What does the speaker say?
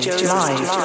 Joseph, Josie live